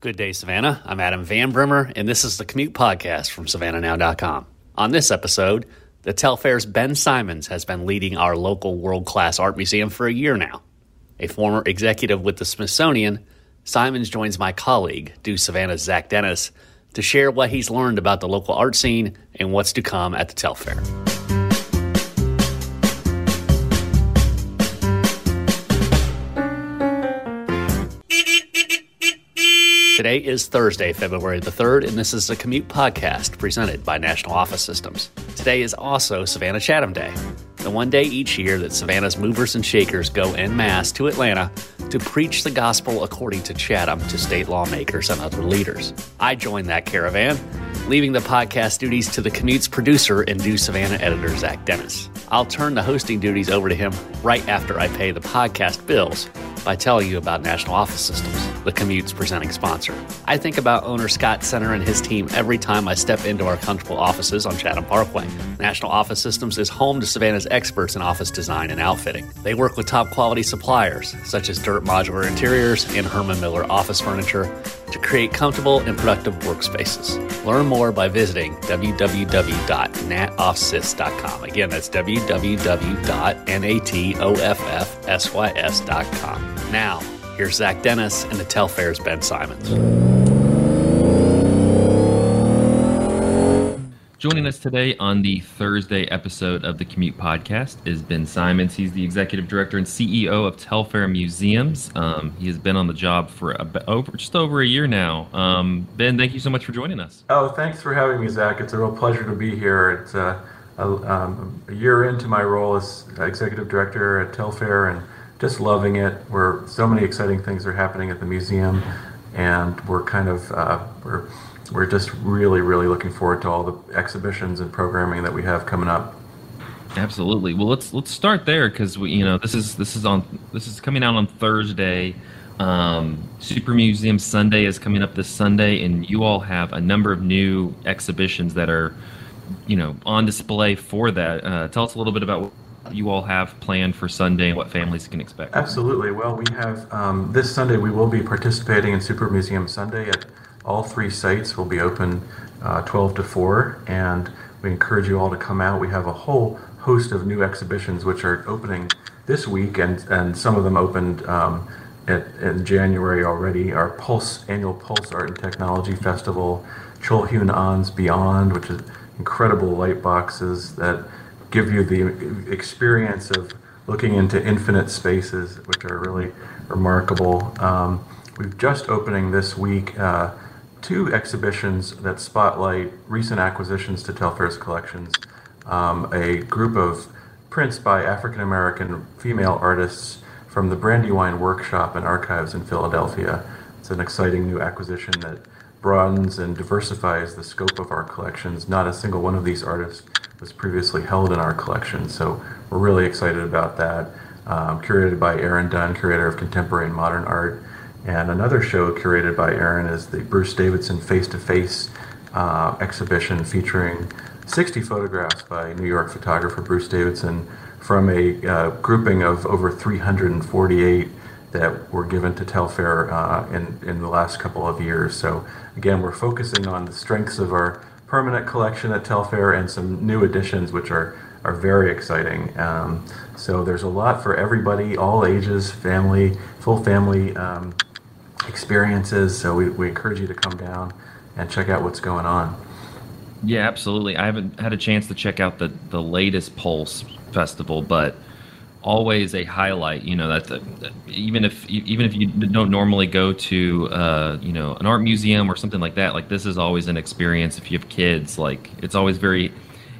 Good day, Savannah. I'm Adam Van Brimmer, and this is the Commute Podcast from SavannahNow.com. On this episode, the Telfair's Ben Simons has been leading our local world class art museum for a year now. A former executive with the Smithsonian, Simons joins my colleague, Do Savannah's Zach Dennis, to share what he's learned about the local art scene and what's to come at the Telfair. Today is Thursday, February the 3rd, and this is the Commute Podcast presented by National Office Systems. Today is also Savannah Chatham Day, the one day each year that Savannah's movers and shakers go en masse to Atlanta to preach the gospel according to Chatham to state lawmakers and other leaders. I joined that caravan, leaving the podcast duties to the Commute's producer and Do Savannah editor, Zach Dennis. I'll turn the hosting duties over to him right after I pay the podcast bills by telling you about National Office Systems, the commute's presenting sponsor. I think about owner Scott Center and his team every time I step into our comfortable offices on Chatham Parkway. National Office Systems is home to Savannah's experts in office design and outfitting. They work with top quality suppliers such as DIRTT Modular Interiors and Herman Miller Office Furniture to create comfortable and productive workspaces. Learn more by visiting www.natoffsys.com. Again, that's www.natoffsys.com. Now, here's Zach Dennis and the Telfair's Ben Simons. Joining us today on the Thursday episode of the Commute Podcast is Ben Simons. He's the executive director and CEO of Telfair Museums. Um, he has been on the job for over just over a year now. Um, ben, thank you so much for joining us. Oh, thanks for having me, Zach. It's a real pleasure to be here. It's uh, a, um, a year into my role as executive director at Telfair, and just loving it. Where so many exciting things are happening at the museum, and we're kind of uh, we're we're just really, really looking forward to all the exhibitions and programming that we have coming up. Absolutely. Well, let's let's start there because we, you know, this is this is on this is coming out on Thursday. Um, Super Museum Sunday is coming up this Sunday, and you all have a number of new exhibitions that are, you know, on display for that. Uh, tell us a little bit about what you all have planned for Sunday and what families can expect. Absolutely. Well, we have um, this Sunday. We will be participating in Super Museum Sunday at all three sites will be open uh, 12 to 4, and we encourage you all to come out. We have a whole host of new exhibitions which are opening this week, and, and some of them opened um, at, in January already. Our Pulse annual Pulse Art and Technology Festival, Chul Hyun Ahn's Beyond, which is incredible light boxes that give you the experience of looking into infinite spaces, which are really remarkable. Um, we've just opening this week. Uh, two exhibitions that spotlight recent acquisitions to Telfair's collections. Um, a group of prints by African American female artists from the Brandywine Workshop and Archives in Philadelphia. It's an exciting new acquisition that broadens and diversifies the scope of our collections. Not a single one of these artists was previously held in our collection, so we're really excited about that. Um, curated by Erin Dunn, curator of contemporary and modern art. And another show curated by Erin is the Bruce Davidson Face to Face exhibition featuring 60 photographs by New York photographer Bruce Davidson from a uh, grouping of over 348 that were given to Telfair uh, in, in the last couple of years. So, again, we're focusing on the strengths of our permanent collection at Telfair and some new additions, which are, are very exciting. Um, so, there's a lot for everybody, all ages, family, full family. Um, experiences. So we, we encourage you to come down and check out what's going on. Yeah, absolutely. I haven't had a chance to check out the, the latest Pulse festival, but always a highlight. You know that the, even if even if you don't normally go to uh, you know an art museum or something like that, like this is always an experience. If you have kids, like it's always very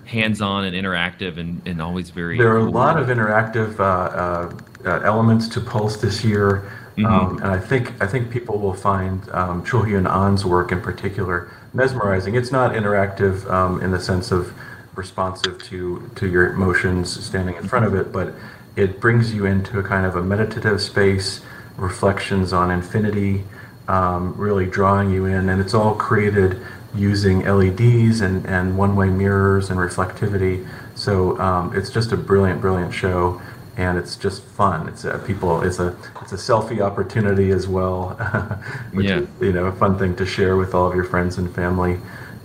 hands-on and interactive and, and always very there are cool. a lot of interactive uh, uh, elements to pulse this year Mm-hmm. Um, and I think I think people will find um, Ahn's work in particular mesmerizing. It's not interactive um, in the sense of responsive to to your emotions standing in front of it, but it brings you into a kind of a meditative space, reflections on infinity, um, really drawing you in, and it's all created using LEDs and, and one-way mirrors and reflectivity. So um, it's just a brilliant, brilliant show and it's just fun. It's a, people. It's a it's a selfie opportunity as well, which Yeah. is you know a fun thing to share with all of your friends and family.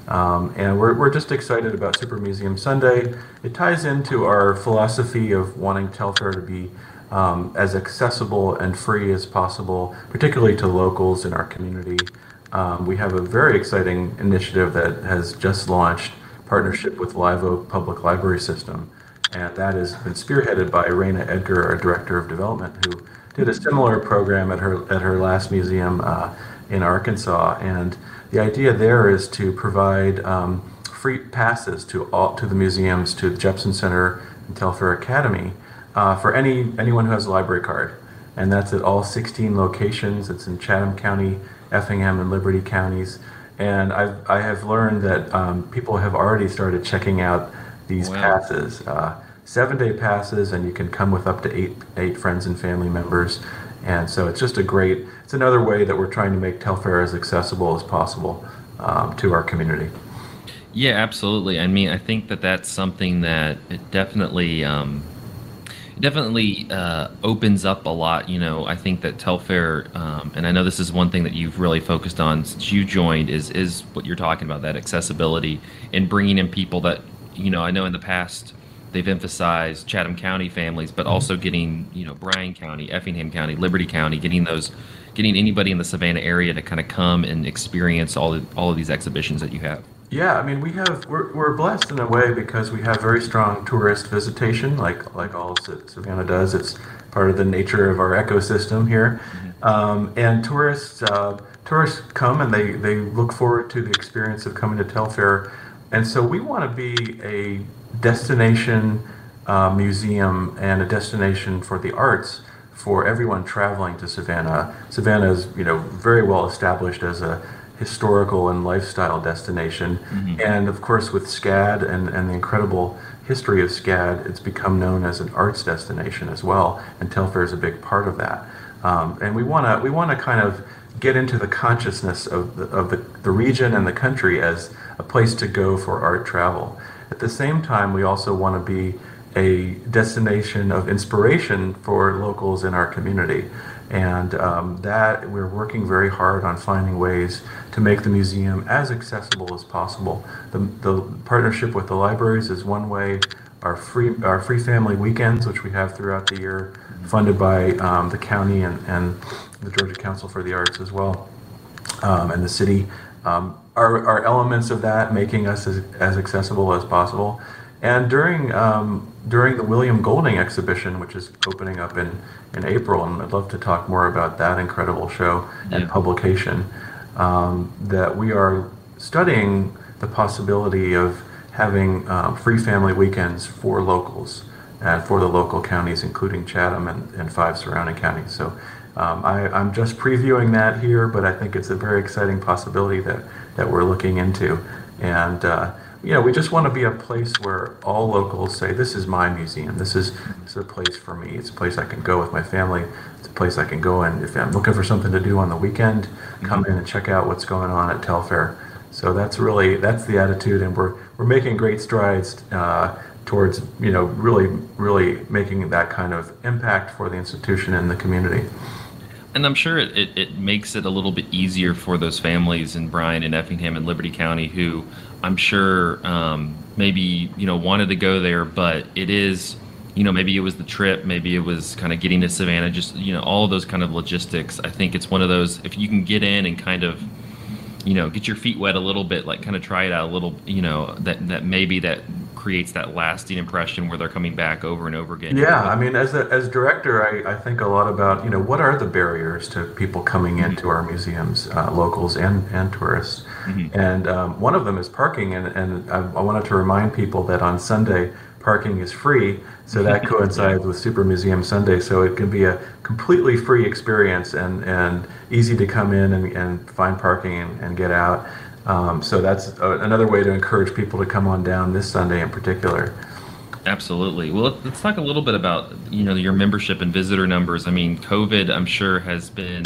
Um, and we're, we're just excited about Super Museum Sunday. It ties into our philosophy of wanting Telfair to be um, as accessible and free as possible, particularly to locals in our community. Um, we have a very exciting initiative that has just launched partnership with Live Oak Public Library System, and that has been spearheaded by Raina Edgar, our Director of Development, who did a similar program at her at her last museum uh, in Arkansas. And the idea there is to provide um, free passes to all to the museums, to the Jepson Center and Telfair Academy, uh, for any anyone who has a library card, and that's at all 16 locations. It's in Chatham County, Effingham, and Liberty counties. And I've, I have learned that um, people have already started checking out these Wow. passes, uh, seven day passes, and you can come with up to eight eight friends and family members. And so it's just a great. It's another way that we're trying to make Telfair as accessible as possible um, to our community. Yeah, absolutely. I mean, I think that that's something that it definitely, um, definitely uh, opens up a lot. You know, I think that Telfair, um, and I know this is one thing that you've really focused on since you joined, is is what you're talking about that accessibility and bringing in people that, you know, I know in the past they've emphasized Chatham County families, but also getting you know Bryan County, Effingham County, Liberty County, getting those, getting anybody in the Savannah area to kind of come and experience all of, all of these exhibitions that you have. Yeah, I mean, we have we're, we're blessed in a way because we have very strong tourist visitation, like like all Savannah does. It's part of the nature of our ecosystem here, um, and tourists uh, tourists come and they they look forward to the experience of coming to Telfair, and so we want to be a destination uh, museum and a destination for the arts for everyone traveling to Savannah. Savannah is you know very well established as a historical and lifestyle destination. And of course, with SCAD and, and the incredible history of SCAD, it's become known as an arts destination as well. And Telfair is a big part of that. Um, and we want to we want to kind of get into the consciousness of the, of the, the region and the country as a place to go for art travel. At the same time, we also want to be a destination of inspiration for locals in our community. And um, that we're working very hard on finding ways to make the museum as accessible as possible. The, the partnership with the libraries is one way. Our free our free family weekends, which we have throughout the year, funded by um, the county and, and the Georgia Council for the Arts as well, um, and the city, um, are, are elements of that making us as, as accessible as possible. And during um, during the William Golding exhibition, which is opening up in, in April, and I'd love to talk more about that incredible show and publication, um, that we are studying the possibility of having um, free family weekends for locals and for the local counties, including Chatham and, and five surrounding counties. So um, I, I'm just previewing that here, but I think it's a very exciting possibility that, that we're looking into. And uh, you know, we just want to be a place where all locals say, "This is my museum. This is this is a place for me. It's a place I can go with my family. It's a place I can go and if I'm looking for something to do on the weekend, come in and check out what's going on at Telfair." So that's really that's the attitude, and we're we're making great strides uh, towards you know really really making that kind of impact for the institution and the community. And I'm sure it, it, it makes it a little bit easier for those families in Bryan and Effingham and Liberty County who I'm sure um, maybe, you know, wanted to go there, but it is, you know, maybe it was the trip, maybe it was kind of getting to Savannah, just, you know, all of those kind of logistics. I think it's one of those, if you can get in and kind of, you know, get your feet wet a little bit, like kind of try it out a little, you know, that, that maybe that creates that lasting impression where they're coming back over and over again. Yeah, I mean, as a, as director, I, I think a lot about you know what are the barriers to people coming into our museums, uh, locals and and tourists, and um, one of them is parking, and and I, I wanted to remind people that on Sunday parking is free, so that coincides with Super Museum Sunday, so it can be a completely free experience and and easy to come in and, and find parking and, and get out. Um, so that's uh another way to encourage people to come on down this Sunday in particular. Absolutely. Well, let's- talk a little bit about you know your membership and visitor numbers. I mean, COVID, I'm sure, has been,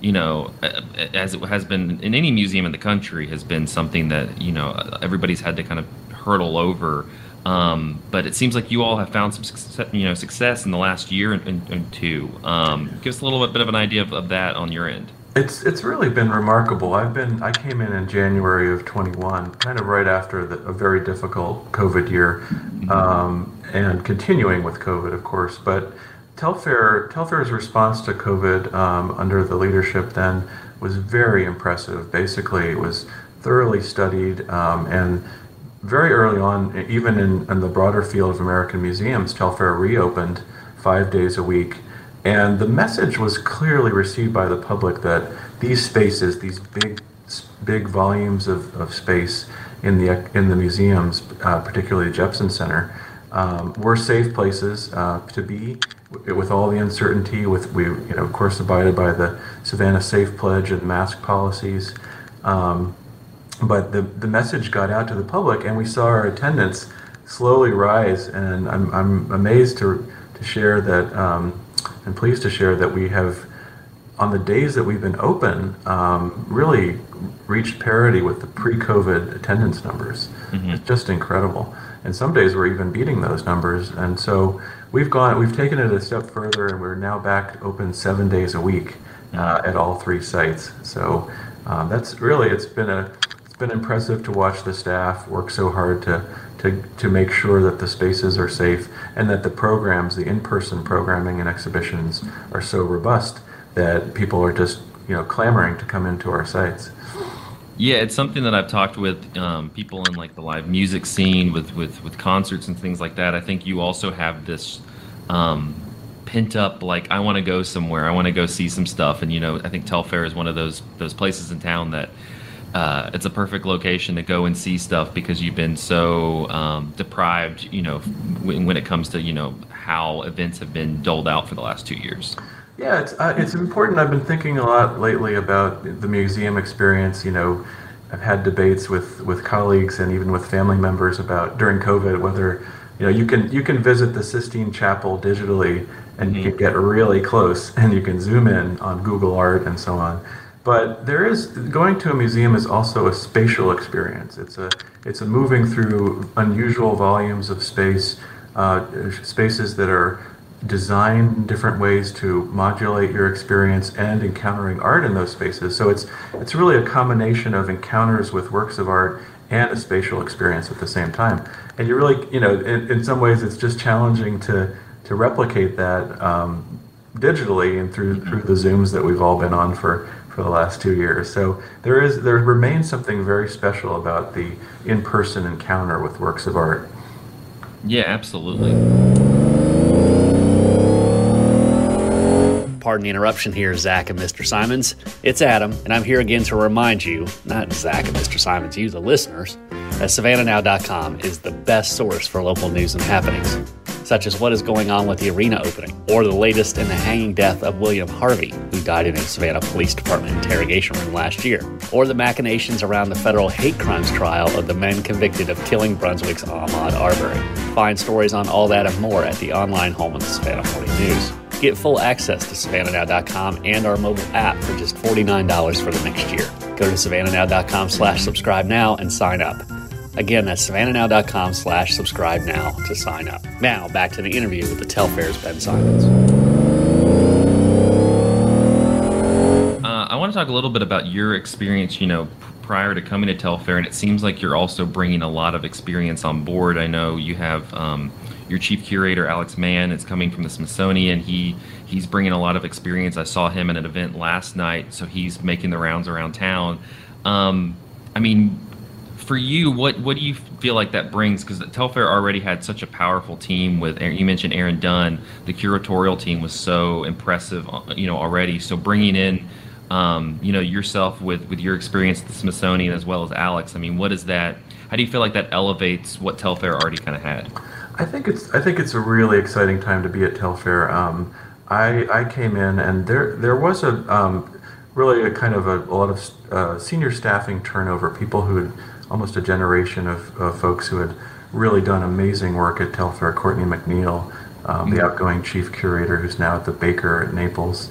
you know, a- a- as it has been in any museum in the country, has been something that you know everybody's had to kind of hurdle over. Um, but it seems like you all have found some success, you know success in the last year and, and, and two. Um, give us a little bit of an idea of, of that on your end. It's it's really been remarkable. I've been I came in in January of 21, kind of right after the, a very difficult COVID year, um, and continuing with COVID, of course. But Telfair Telfair's response to COVID um, under the leadership then was very impressive. Basically, it was thoroughly studied um, and very early on, even in, in the broader field of American museums, Telfair reopened five days a week. And the message was clearly received by the public that these spaces, these big, big volumes of, of space in the in the museums, uh, particularly the Jepson Center, um, were safe places uh, to be. With all the uncertainty, with we, you know, of course, abided by the Savannah Safe Pledge and mask policies. Um, but the, the message got out to the public and we saw our attendance slowly rise and i'm, I'm amazed to, to share that um, and pleased to share that we have on the days that we've been open um, really reached parity with the pre-covid attendance numbers. Mm-hmm. it's just incredible. And some days we're even beating those numbers. And so we've gone we've taken it a step further and we're now back open seven days a week uh, at all three sites. So um, that's really it's been a it's been impressive to watch the staff work so hard to, to, to make sure that the spaces are safe and that the programs, the in-person programming and exhibitions are so robust that people are just, you know, clamoring to come into our sites. Yeah, it's something that I've talked with um, people in like the live music scene, with, with with concerts and things like that. I think you also have this um, pent up like I want to go somewhere, I want to go see some stuff, and you know I think Telfair is one of those those places in town that uh, it's a perfect location to go and see stuff because you've been so um, deprived, you know, when, when, it comes to you know how events have been doled out for the last two years. Yeah, it's uh, it's important. I've been thinking a lot lately about the museum experience. You know, I've had debates with with colleagues and even with family members about during COVID whether you know you can you can visit the Sistine Chapel digitally and mm-hmm. you can get really close and you can zoom in on Google Art and so on but there is going to a museum is also a spatial experience. It's a it's a moving through unusual volumes of space, uh, spaces that are designed in different ways to modulate your experience and encountering art in those spaces. So it's it's really a combination of encounters with works of art and a spatial experience at the same time. And you really, you know, in, in some ways, it's just challenging to to replicate that um, digitally and through through the zooms that we've all been on for for the last two years. So there is there remains something very special about the in-person encounter with works of art. Yeah, absolutely. Pardon the interruption here, Zach and Mr. Simons. It's Adam, and I'm here again to remind you, not Zach and Mr. Simons, you, the listeners, that SavannahNow.com is the best source for local news and happenings such as what is going on with the arena opening, or the latest in the hanging death of William Harvey, who died in a Savannah Police Department interrogation room last year, or the machinations around the federal hate crimes trial of the men convicted of killing Brunswick's Ahmaud Arbery. Find stories on all that and more at the online home of the Savannah Morning News. Get full access to SavannahNow.com and our mobile app for just $49 for the next year. Go to SavannahNow.com slash subscribe now and sign up. Again, that's savannahnow.com slash subscribe now to sign up. Now, back to the interview with the Telfair's Ben Simons. Uh, I want to talk a little bit about your experience, you know, prior to coming to Telfair, and it seems like you're also bringing a lot of experience on board. I know you have um, your chief curator, Alex Mann, is coming from the Smithsonian. He he's bringing a lot of experience. I saw him at an event last night, so he's making the rounds around town. Um, I mean, for you, what what do you feel like that brings? Because Telfair already had such a powerful team with you mentioned Erin Dunn. The curatorial team was so impressive, uh, you know, already. So bringing in, um, you know, yourself with with your experience at the Smithsonian as well as Alex. I mean, what is that? How do you feel like that elevates what Telfair already kind of had? I think it's I think it's a really exciting time to be at Telfair. Um, I I came in and there there was a um, really a kind of a, a lot of uh, senior staffing turnover. People who had almost a generation of, of folks who had really done amazing work at Telfair. Courtney McNeil, um, the mm-hmm. outgoing chief curator, who's now at the Baker at Naples.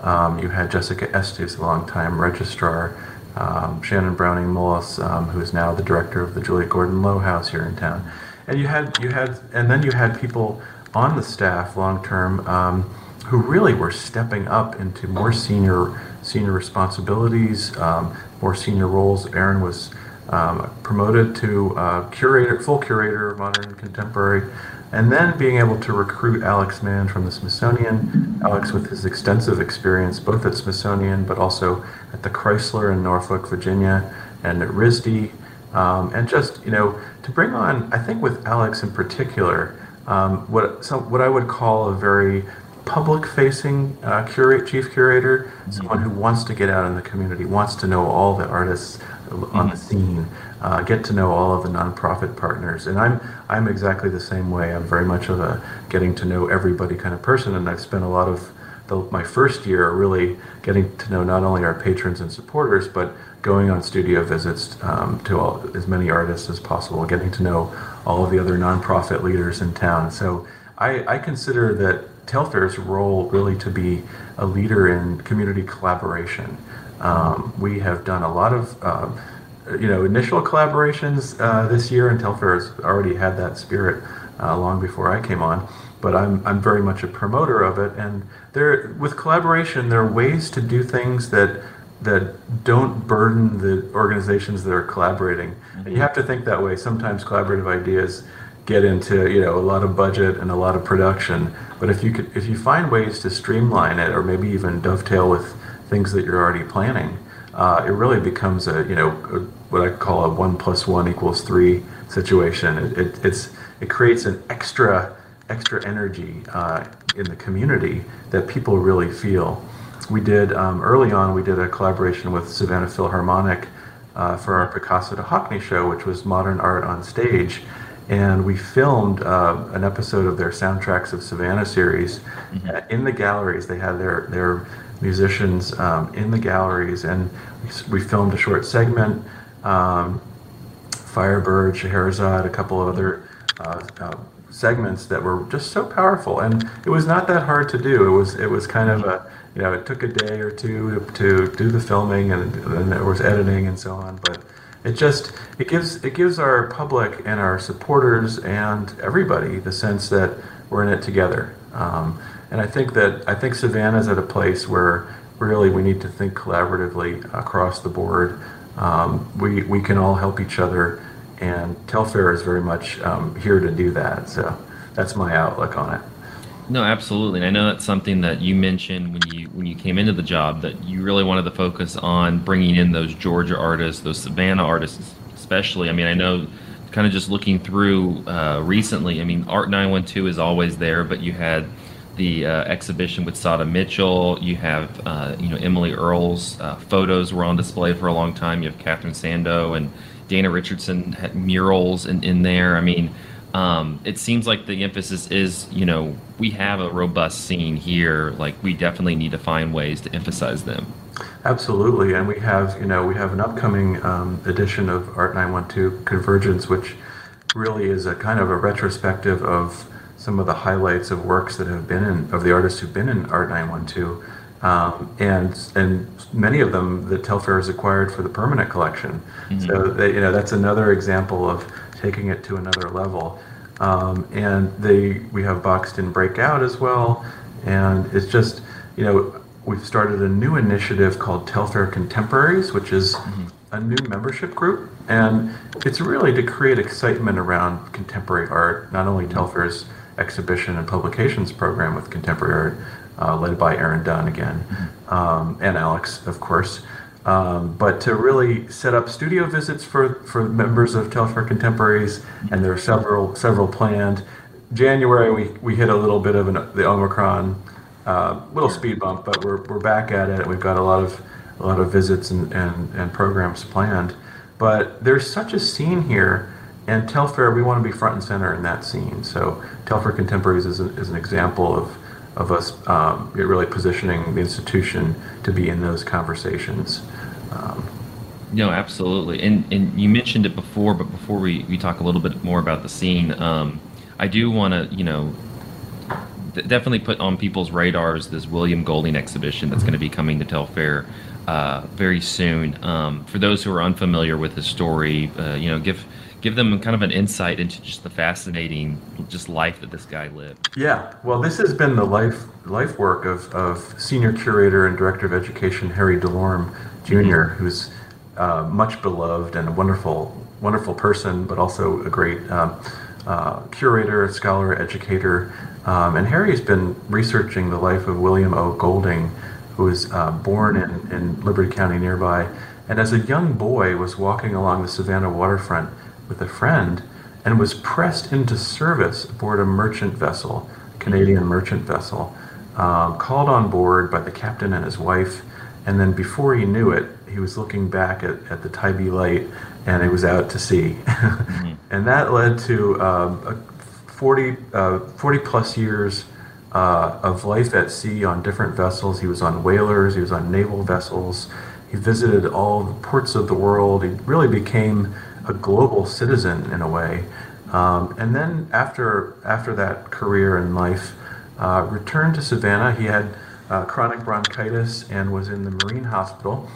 Um, you had Jessica Estes, a longtime registrar. Um, Shannon Browning Mullis, um, who is now the director of the Juliette Gordon Low House here in town. and you had you had and then you had people on the staff long term um, who really were stepping up into more senior senior responsibilities, um, more senior roles. Erin was um, promoted to uh, curator, full curator of modern and contemporary, and then being able to recruit Alex Mann from the Smithsonian. Alex, with his extensive experience both at Smithsonian but also at the Chrysler in Norfolk, Virginia, and at RISD, um, and just you know to bring on, I think with Alex in particular, um, what so what I would call a very public-facing uh, curate, chief curator, someone who wants to get out in the community, wants to know all the artists. On the scene, uh, get to know all of the nonprofit partners. And I'm I'm exactly the same way. I'm very much of a getting to know everybody kind of person, and I've spent a lot of the, my first year really getting to know not only our patrons and supporters, but going on studio visits um, to all, as many artists as possible, getting to know all of the other nonprofit leaders in town. So I, I consider that Telfair's role really to be a leader in community collaboration. Um, we have done a lot of, uh, you know, initial collaborations uh, this year, and Telfair has already had that spirit uh, long before I came on. But I'm, I'm very much a promoter of it, and there with collaboration, there are ways to do things that that don't burden the organizations that are collaborating. Mm-hmm. And you have to think that way. Sometimes collaborative ideas get into you know a lot of budget and a lot of production. But if you could, if you find ways to streamline it, or maybe even dovetail with things that you're already planning, uh, it really becomes a you know a, what I call a one plus one equals three situation. It, it it's it creates an extra extra energy uh, in the community that people really feel. We did um, early on. We did a collaboration with Savannah Philharmonic uh, for our Picasso to Hockney show, which was modern art on stage and we filmed uh, an episode of their soundtracks of Savannah series mm-hmm. uh, in the galleries. They had their their musicians um, in the galleries, and we, filmed a short segment. Um, Firebird, Scheherazade, a couple of other uh, uh, segments that were just so powerful, and it was not that hard to do. It was it was kind of a you know it took a day or two to, to do the filming, and then there was editing and so on, but it just it gives it gives our public and our supporters and everybody the sense that we're in it together. Um, and I think that I think Savannah's at a place where really we need to think collaboratively across the board. Um, we we can all help each other, and Telfair is very much um, here to do that. So that's my outlook on it. No, absolutely. And I know that's something that you mentioned when you when you came into the job that you really wanted to focus on bringing in those Georgia artists, those Savannah artists, especially. I mean, I know kind of just looking through uh, recently. I mean, Art 912 is always there, but you had the uh, exhibition with Sada Mitchell. You have, uh, you know, Emily Earle's uh, photos were on display for a long time. You have Katherine Sandoz and Dana Richardson had murals in, in there. I mean, um, it seems like the emphasis is, you know, we have a robust scene here. Like we definitely need to find ways to emphasize them. Absolutely, and we have, you know, we have an upcoming um, edition of Art 912 Convergence, which really is a kind of a retrospective of some of the highlights of works that have been in of the artists who've been in Art 912. Um, and and many of them that Telfair has acquired for the permanent collection. Mm-hmm. So they, you know that's another example of taking it to another level. Um, and they we have boxed in breakout as well, and it's just you know we've started a new initiative called Telfair Contemporaries, which is mm-hmm. a new membership group, and it's really to create excitement around contemporary art. Not only mm-hmm. Telfair's exhibition and publications program with contemporary art, uh, led by Erin Dunn again, mm-hmm. um, and Alex, of course. Um, but to really set up studio visits for, for members of Telfair Contemporaries, and there are several several planned. January we, we hit a little bit of an, the Omicron uh, little speed bump, but we're, we're back at it. We've got a lot of a lot of visits and, and, and programs planned. But there's such a scene here, and Telfair we want to be front and center in that scene. So Telfair Contemporaries is, a, is an example of of us um, really positioning the institution to be in those conversations. Um, no, absolutely. And and you mentioned it before, but before we, we talk a little bit more about the scene, um, I do want to, you know, th- definitely put on people's radars this William Golding exhibition that's going to be coming to Telfair uh, very soon. Um, for those who are unfamiliar with his story, uh, you know, give give them kind of an insight into just the fascinating just life that this guy lived. Yeah, well, this has been the life life work of, of senior curator and director of education Harry DeLorme junior mm-hmm. who's uh, much beloved and a wonderful wonderful person, but also a great um, uh, curator, scholar, educator. Um, and Harry's been researching the life of William O. Golding, who was uh, born in, in Liberty County nearby, and as a young boy was walking along the Savannah waterfront with a friend and was pressed into service aboard a merchant vessel, Canadian merchant vessel, um, called on board by the captain and his wife, and then before he knew it, he was looking back at, at the Tybee light and it was out to sea. mm-hmm. And that led to um, 40, uh, 40 plus years uh, of life at sea on different vessels. He was on whalers, he was on naval vessels, he visited all the ports of the world. He really became a global citizen in a way. Um, and then after, after that career in life, uh, returned to Savannah. He had uh, chronic bronchitis and was in the Marine Hospital,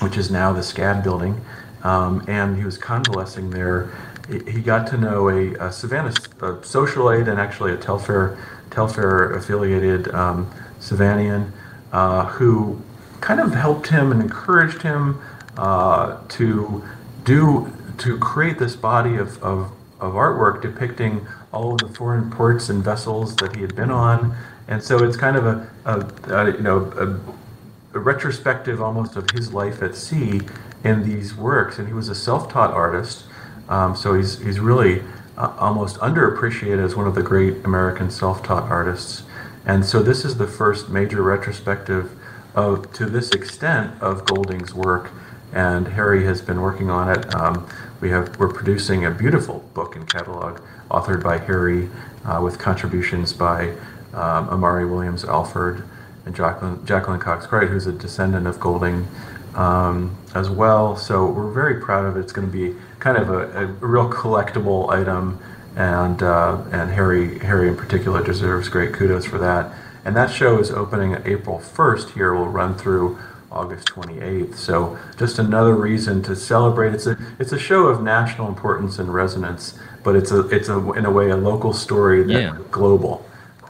which is now the SCAD building. Um, and he was convalescing there. He got to know a, a Savannah a socialite and actually a Telfair, Telfair affiliated um, Savannian uh, who kind of helped him and encouraged him uh, to do to create this body of, of, of artwork depicting all of the foreign ports and vessels that he had been on. And so it's kind of a, a, a you know a, a, retrospective almost of his life at sea in these works. And he was a self-taught artist, um, so he's he's really uh, almost underappreciated as one of the great American self-taught artists. And so this is the first major retrospective of to this extent of Golding's work. And Harry has been working on it. Um, we have we're producing a beautiful book and catalog authored by Harry uh, with contributions by um, Amari Williams Alford and Jacqueline, Jacqueline Cox Wright, who's a descendant of Golding um, as well. So we're very proud of it. It's going to be kind of a, a real collectible item, and uh, and Harry Harry in particular deserves great kudos for that. And that show is opening April 1st here. we'll run through August 28th. So just another reason to celebrate. It's a it's a show of national importance and resonance, but it's a it's a in a way a local story that's yeah. global.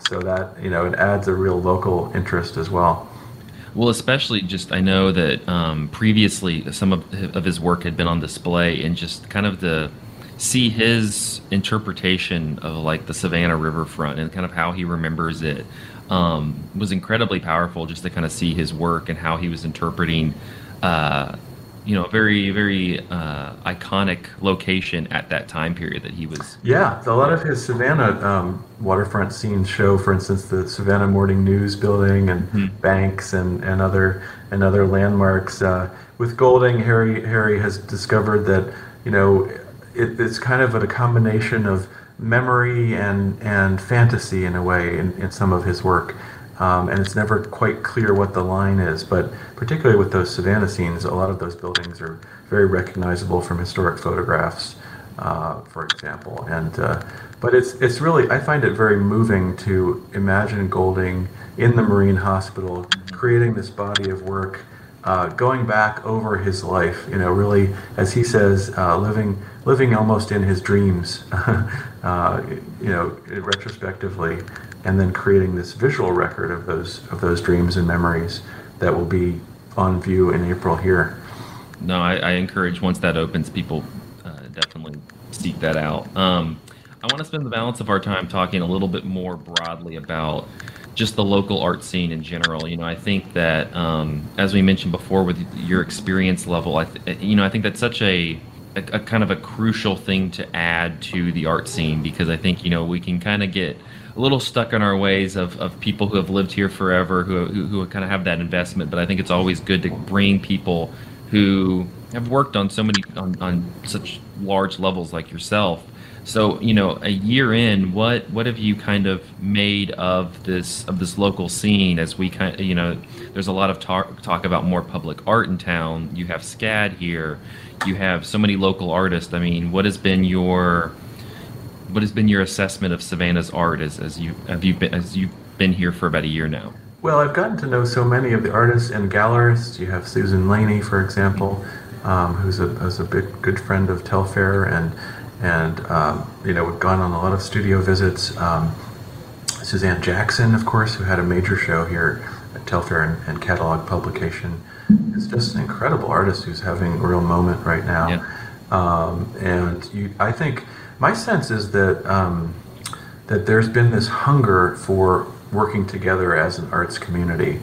So that you know it adds a real local interest as well. Well, especially just I know that um, previously some of, of his work had been on display, and just kind of the see his interpretation of like the Savannah riverfront and kind of how he remembers it um, was incredibly powerful just to kind of see his work and how he was interpreting uh, you know a very very uh, iconic location at that time period that he was yeah a lot of his savannah um, waterfront scenes show for instance the savannah morning news building and mm-hmm. banks and, and other and other landmarks uh, with golding harry harry has discovered that you know it, it's kind of a combination of memory and and fantasy in a way in, in some of his work um, and it's never quite clear what the line is. But particularly with those Savannah scenes, a lot of those buildings are very recognizable from historic photographs, uh, for example. And uh, but it's it's really I find it very moving to imagine Golding in the Marine Hospital creating this body of work. Uh, going back over his life, you know, really, as he says, uh, living living almost in his dreams, uh, you know, retrospectively, and then creating this visual record of those of those dreams and memories that will be on view in April here. No, I, I encourage once that opens, people uh, definitely seek that out. Um, I want to spend the balance of our time talking a little bit more broadly about just the local art scene in general. You know, I think that um, as we mentioned before, with your experience level, I th- you know, I think that's such a a, a, kind of a crucial thing to add to the art scene because I think you know we can kind of get a little stuck in our ways of, of people who have lived here forever who, who, who kind of have that investment but I think it's always good to bring people who have worked on so many on, on such large levels like yourself. So you know a year in what what have you kind of made of this of this local scene as we kind of, you know there's a lot of talk talk about more public art in town. You have scad here you have so many local artists. I mean, what has been your what has been your assessment of Savannah's art as, as you have you been as you've been here for about a year now? Well, I've gotten to know so many of the artists and gallerists. You have Susan Laney, for example, um, who's, a, who's a big good friend of Telfair, and and um, you know we've gone on a lot of studio visits. Um, Suzanne Jackson, of course, who had a major show here at Telfair and, and Catalog Publication, is just an incredible artist who's having a real moment right now. Yeah. Um, and you, I think my sense is that um, that there's been this hunger for working together as an arts community.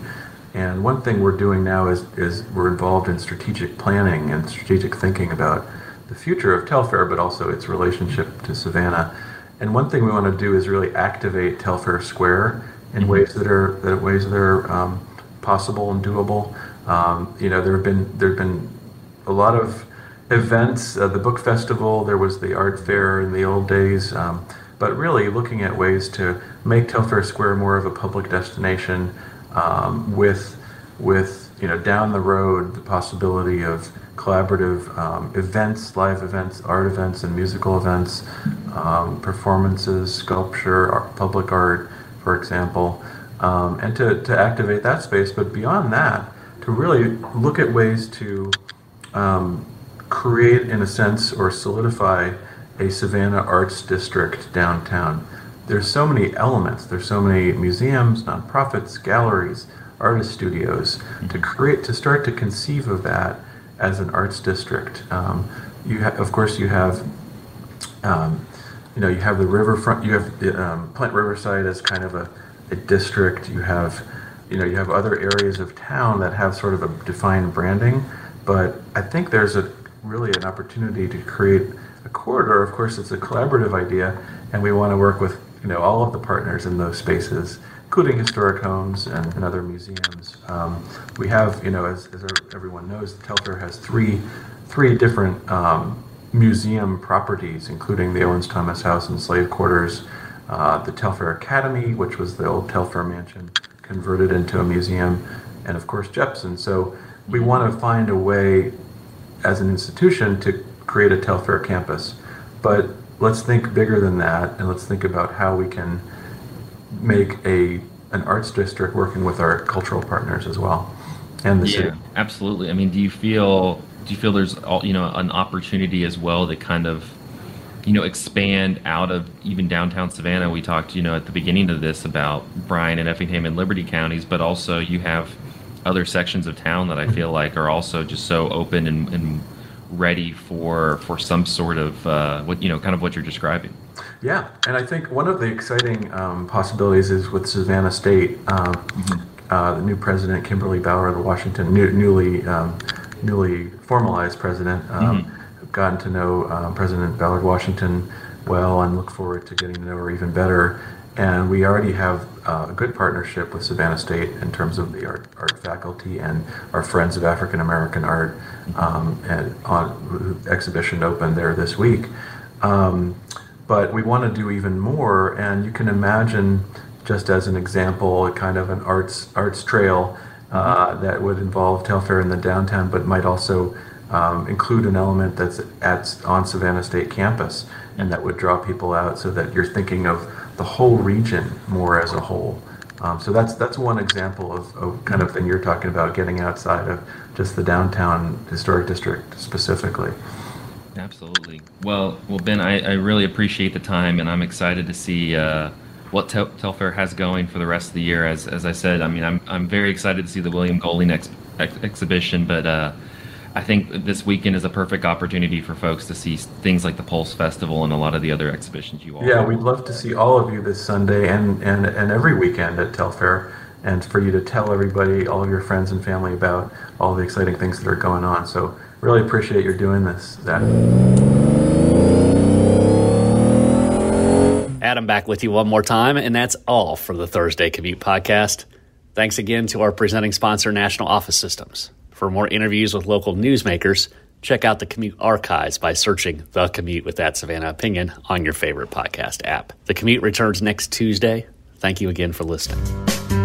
And one thing we're doing now is, is we're involved in strategic planning and strategic thinking about the future of Telfair, but also its relationship to Savannah. And one thing we want to do is really activate Telfair Square in mm-hmm. ways that are that ways that are um, possible and doable. Um, you know, there have been there have been a lot of events. Uh, the book festival, there was the art fair in the old days. Um, but really looking at ways to make Telfair Square more of a public destination um, with with you know down the road the possibility of collaborative um, events, live events, art events, and musical events, um, performances, sculpture, art, public art, for example, um, and to, to activate that space. But beyond that, to really look at ways to um, create, in a sense, or solidify a Savannah Arts District downtown. There's so many elements. There's so many museums, nonprofits, galleries, artist studios to create to start to conceive of that as an arts district. Um, you ha- of course you have um, you know you have the riverfront. You have um, Plant Riverside as kind of a, a district. You have you know you have other areas of town that have sort of a defined branding. But I think there's a really an opportunity to create a corridor, of course, it's a collaborative idea, and we want to work with you know all of the partners in those spaces, including historic homes and, and other museums. Um, we have, you know, as, as everyone knows, Telfair has three three different um, museum properties, including the Owens Thomas House and slave quarters, uh, the Telfair Academy, which was the old Telfair mansion converted into a museum, and of course Jepson. So we mm-hmm. want to find a way as an institution to create a Telfair campus. But let's think bigger than that, and let's think about how we can make a an arts district working with our cultural partners as well, and the yeah, city. absolutely. I mean, do you feel do you feel there's you know an opportunity as well to kind of you know expand out of even downtown Savannah? We talked you know at the beginning of this about Bryan and Effingham and Liberty counties, but also you have other sections of town that I feel like are also just so open and, and ready for for some sort of uh, what you know, kind of what you're describing. Yeah, and I think one of the exciting um, possibilities is with Savannah State. Um, mm-hmm. uh, the new president, Kimberly Ballard-Washington new, newly um, newly formalized president, um, mm-hmm. Gotten to know um, President Ballard Washington well, and look forward to getting to know her even better. And we already have uh, a good partnership with Savannah State in terms of the art, art faculty and our Friends of African American Art um, and on exhibition opened there this week. Um, but we want to do even more, and you can imagine, just as an example, a kind of an arts arts trail uh, that would involve Telfair in the downtown, but might also um, include an element that's at on Savannah State campus, and that would draw people out, so that you're thinking of the whole region more as a whole. Um, so that's that's one example of, of kind of thing you're talking about, getting outside of just the downtown historic district specifically. Absolutely. Well, well, Ben, I, I really appreciate the time, and I'm excited to see uh, what Tel- Telfair has going for the rest of the year. As as I said, I mean, I'm I'm very excited to see the William Golding ex- ex- exhibition, but uh, I think this weekend is a perfect opportunity for folks to see things like the Pulse Festival and a lot of the other exhibitions you all. Yeah, we'd love to see all of you this Sunday and, and, and every weekend at Telfair, and for you to tell everybody, all of your friends and family about all the exciting things that are going on. So really appreciate your doing this, Zach. Adam back with you one more time, and that's all for the Thursday Commute podcast. Thanks again to our presenting sponsor, National Office Systems. For more interviews with local newsmakers, check out the Commute archives by searching The Commute with That Savannah Opinion on your favorite podcast app. The Commute returns next Tuesday. Thank you again for listening.